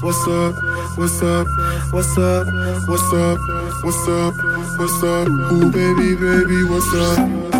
What's up? What's up? What's up? What's up? What's up? What's up? Ooh, baby, baby, what's up?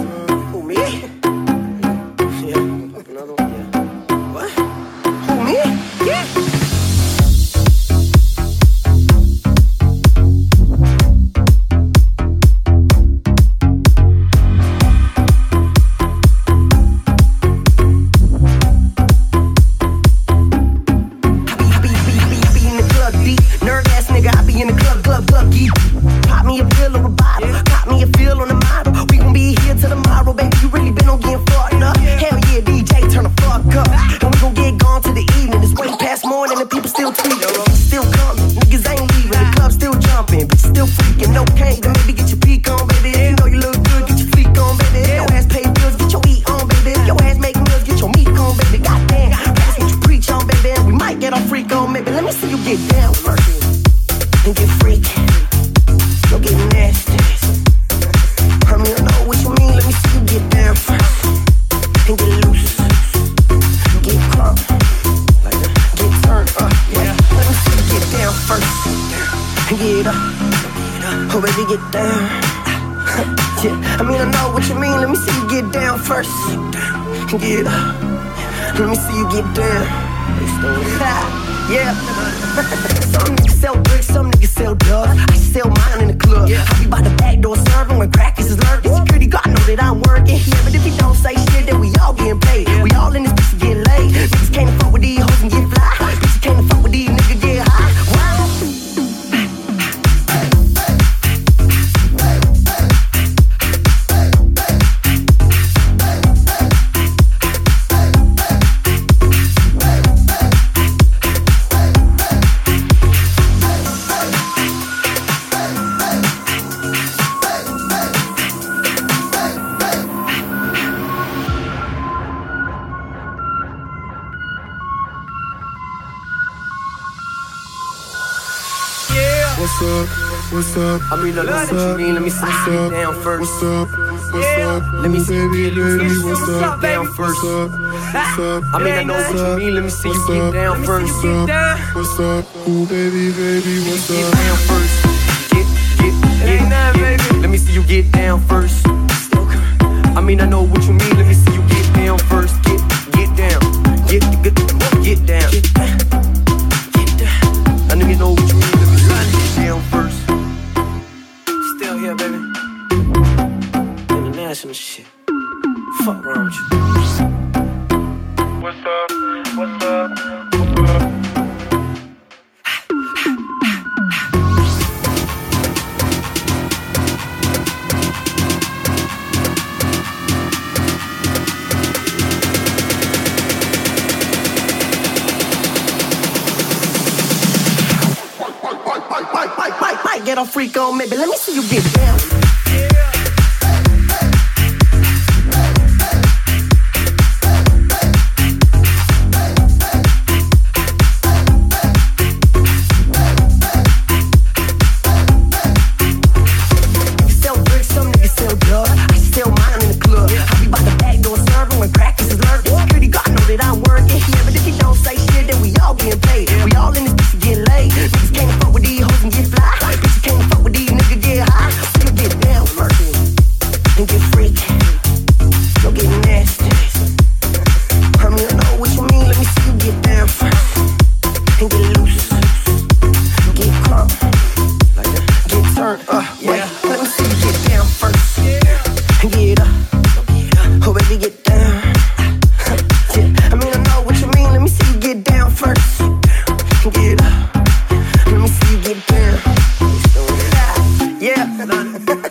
What's up? I mean, look, what's what up? you mean. Let me see you get down first. What's up? What's yeah. up? Let me see you get baby, what's up? down first. What's up? What's up? I mean, I know what you mean. Let me see you get down first. What's up? What's up? Ooh, baby, baby, what's up? Get down first. Get, get, get, get, baby. Let me see you get down first. I mean, I know what you mean. Let me see you get down first. Get, get down. Get, get, get down. Get down. Freak on, maybe let me see you get down. none.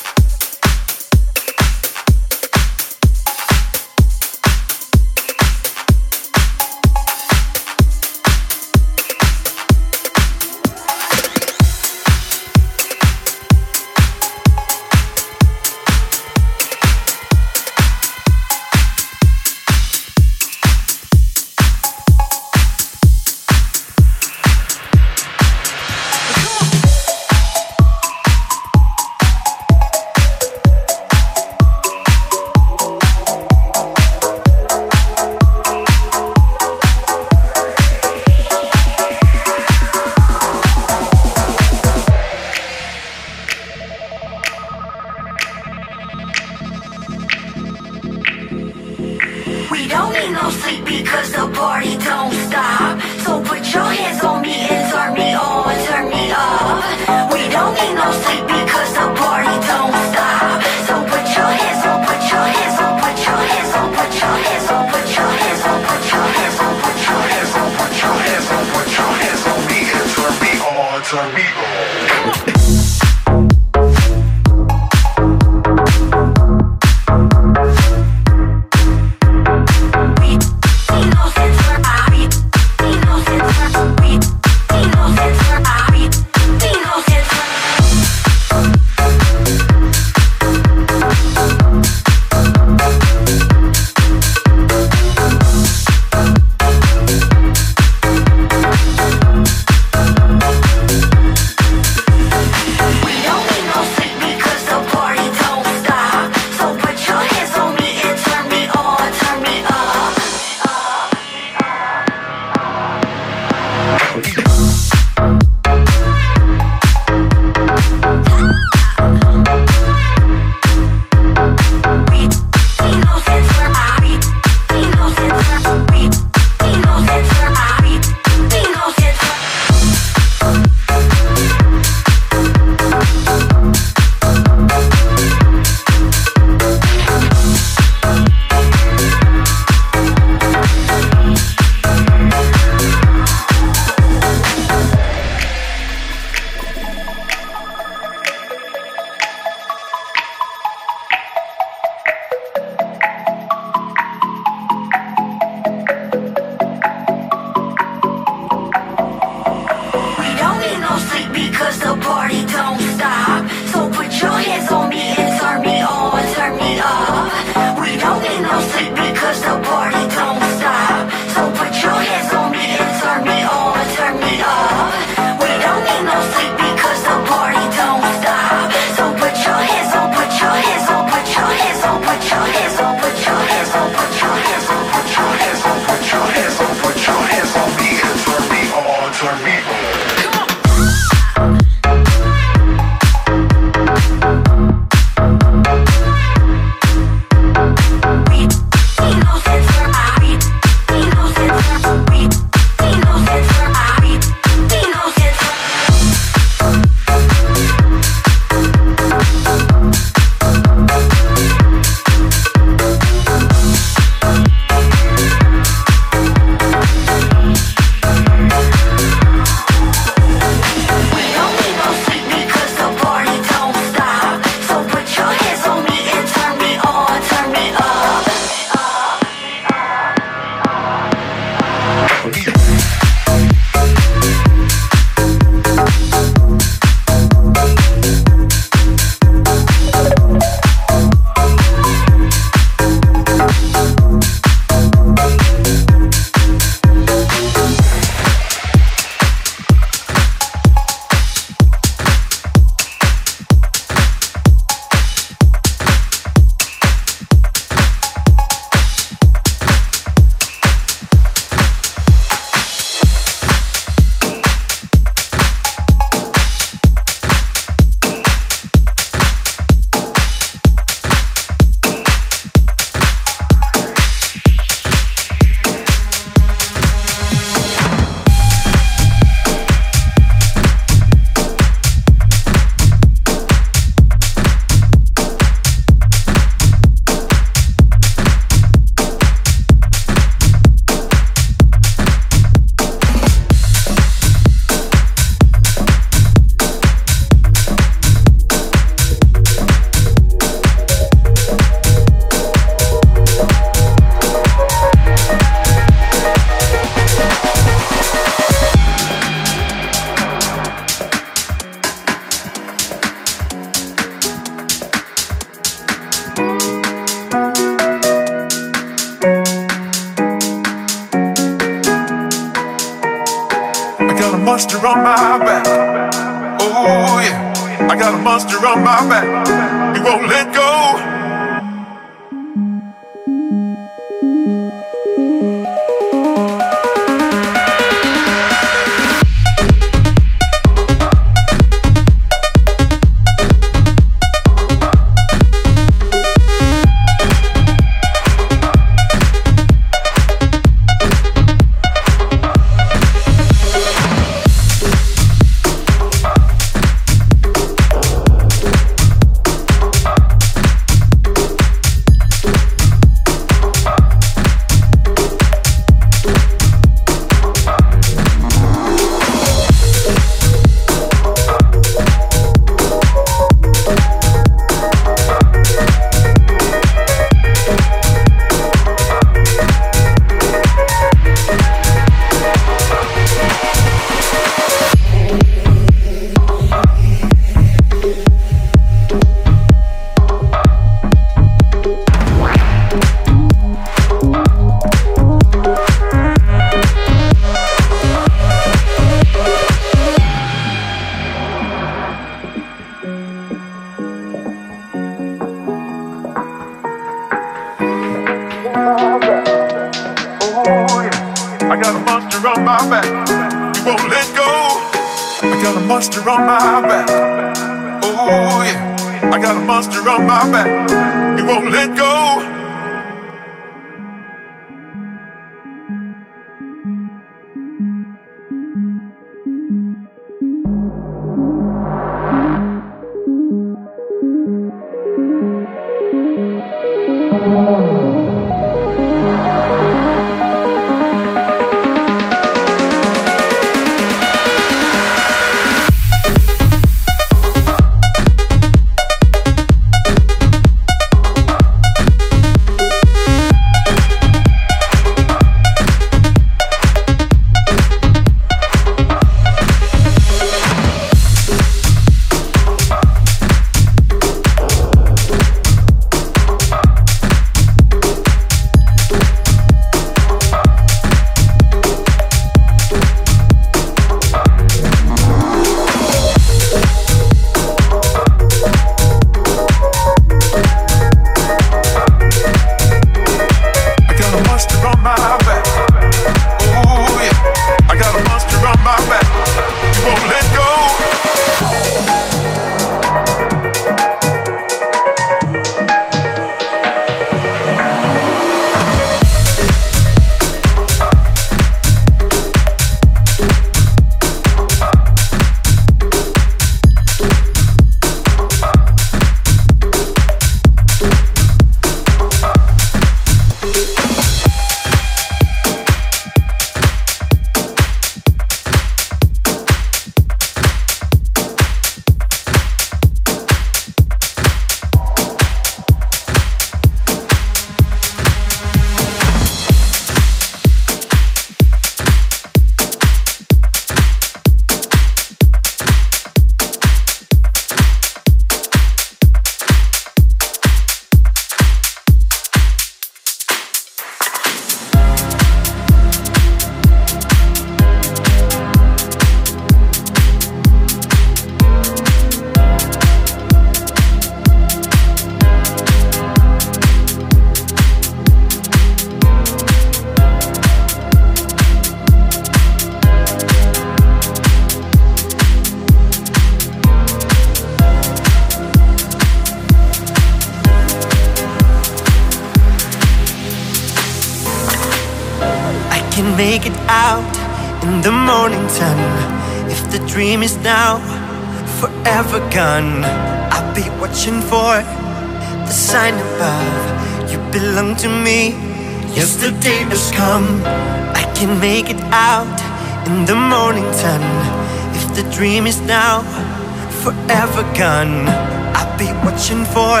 Watching for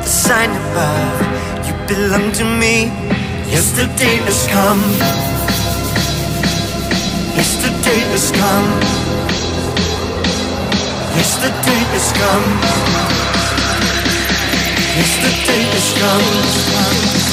the sign above. You belong to me. Yesterday has come. Yesterday has come. Yesterday has come. Yesterday has come.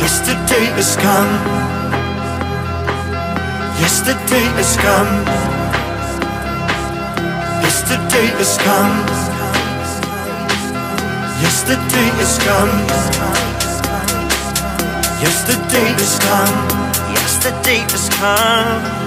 Yesterday is come. Yesterday is come. Yesterday is come. Yesterday is come. Yesterday is come. Yesterday is come.